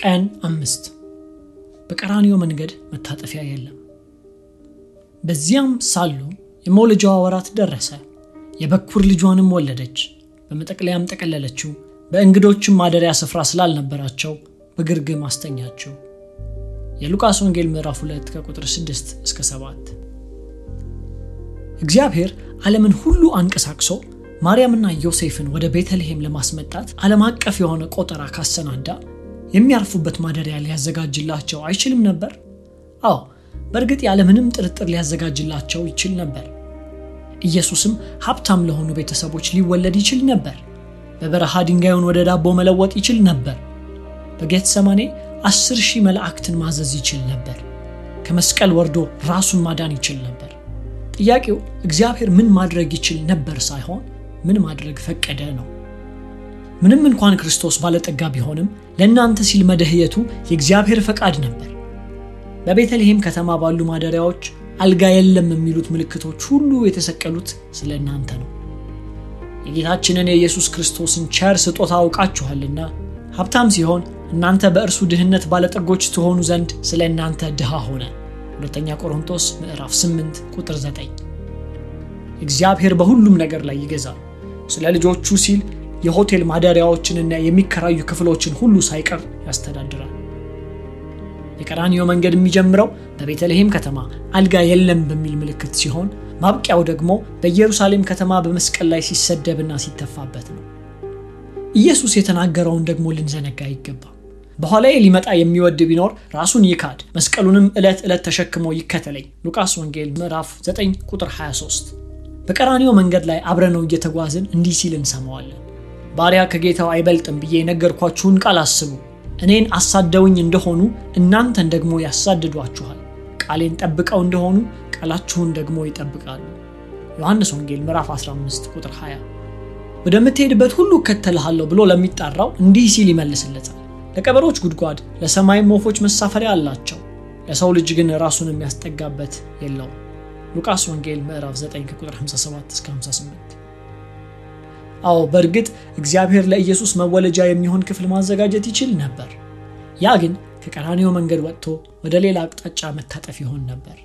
ቀን አምስት በቀራኒዮ መንገድ መታጠፊያ የለም። በዚያም ሳሉ የመውለጃዋ ወራት ደረሰ። የበኩር ልጇንም ወለደች። በመጠቅለያም ጠቀለለችው። በእንግዶችም ማደሪያ ስፍራ ስላልነበራቸው በግርግም አስተኛችው። የሉቃስ ወንጌል ምዕራፍ 2 ከቁጥር 6 እስከ 7። እግዚአብሔር ዓለምን ሁሉ አንቀሳቅሶ ማርያምና ዮሴፍን ወደ ቤተልሔም ለማስመጣት ዓለም አቀፍ የሆነ ቆጠራ ካሰናዳ የሚያርፉበት ማደሪያ ሊያዘጋጅላቸው አይችልም ነበር? አዎ፣ በእርግጥ ያለምንም ጥርጥር ሊያዘጋጅላቸው ይችል ነበር። ኢየሱስም ሀብታም ለሆኑ ቤተሰቦች ሊወለድ ይችል ነበር። በበረሃ ድንጋዩን ወደ ዳቦ መለወጥ ይችል ነበር። በጌተሰማኔ አስር ሺህ መላእክትን ማዘዝ ይችል ነበር። ከመስቀል ወርዶ ራሱን ማዳን ይችል ነበር። ጥያቄው እግዚአብሔር ምን ማድረግ ይችል ነበር ሳይሆን ምን ማድረግ ፈቀደ ነው። ምንም እንኳን ክርስቶስ ባለጠጋ ቢሆንም ለእናንተ ሲል መደህየቱ የእግዚአብሔር ፈቃድ ነበር። በቤተልሔም ከተማ ባሉ ማደሪያዎች አልጋ የለም የሚሉት ምልክቶች ሁሉ የተሰቀሉት ስለ እናንተ ነው። የጌታችንን የኢየሱስ ክርስቶስን ቸር ስጦታ አውቃችኋልና ሀብታም ሲሆን እናንተ በእርሱ ድህነት ባለጠጎች ትሆኑ ዘንድ ስለ እናንተ ድሃ ሆነ። ሁለተኛ ቆሮንቶስ ምዕራፍ 8 ቁጥር 9። እግዚአብሔር በሁሉም ነገር ላይ ይገዛል። ስለ ልጆቹ ሲል የሆቴል ማደሪያዎችንና የሚከራዩ ክፍሎችን ሁሉ ሳይቀር ያስተዳድራል። የቀራኒዮ መንገድ የሚጀምረው በቤተልሔም ከተማ አልጋ የለም በሚል ምልክት ሲሆን ማብቂያው ደግሞ በኢየሩሳሌም ከተማ በመስቀል ላይ ሲሰደብና ሲተፋበት ነው። ኢየሱስ የተናገረውን ደግሞ ልንዘነጋ አይገባም። በኋላዬ ሊመጣ የሚወድ ቢኖር ራሱን ይካድ፣ መስቀሉንም ዕለት ዕለት ተሸክሞ ይከተለኝ። ሉቃስ ወንጌል ምዕራፍ 9 ቁጥር 23። በቀራኒዮ መንገድ ላይ አብረነው እየተጓዝን እንዲህ ሲል እንሰማዋለን። ባሪያ ከጌታው አይበልጥም ብዬ የነገርኳችሁን ቃል አስቡ። እኔን አሳደውኝ እንደሆኑ እናንተን ደግሞ ያሳድዷችኋል። ቃሌን ጠብቀው እንደሆኑ ቃላችሁን ደግሞ ይጠብቃሉ። ዮሐንስ ወንጌል ምዕራፍ 15 ቁጥር 20። ወደምትሄድበት ሁሉ እከተልሃለሁ ብሎ ለሚጣራው እንዲህ ሲል ይመልስለታል። ለቀበሮች ጉድጓድ፣ ለሰማይም ወፎች መሳፈሪያ አላቸው፣ ለሰው ልጅ ግን ራሱን የሚያስጠጋበት የለውም። ሉቃስ ወንጌል ምዕራፍ 9 ቁጥር 57 እስከ 58። አዎ በእርግጥ እግዚአብሔር ለኢየሱስ መወለጃ የሚሆን ክፍል ማዘጋጀት ይችል ነበር። ያ ግን ከቀራኒዮ መንገድ ወጥቶ ወደ ሌላ አቅጣጫ መታጠፍ ይሆን ነበር።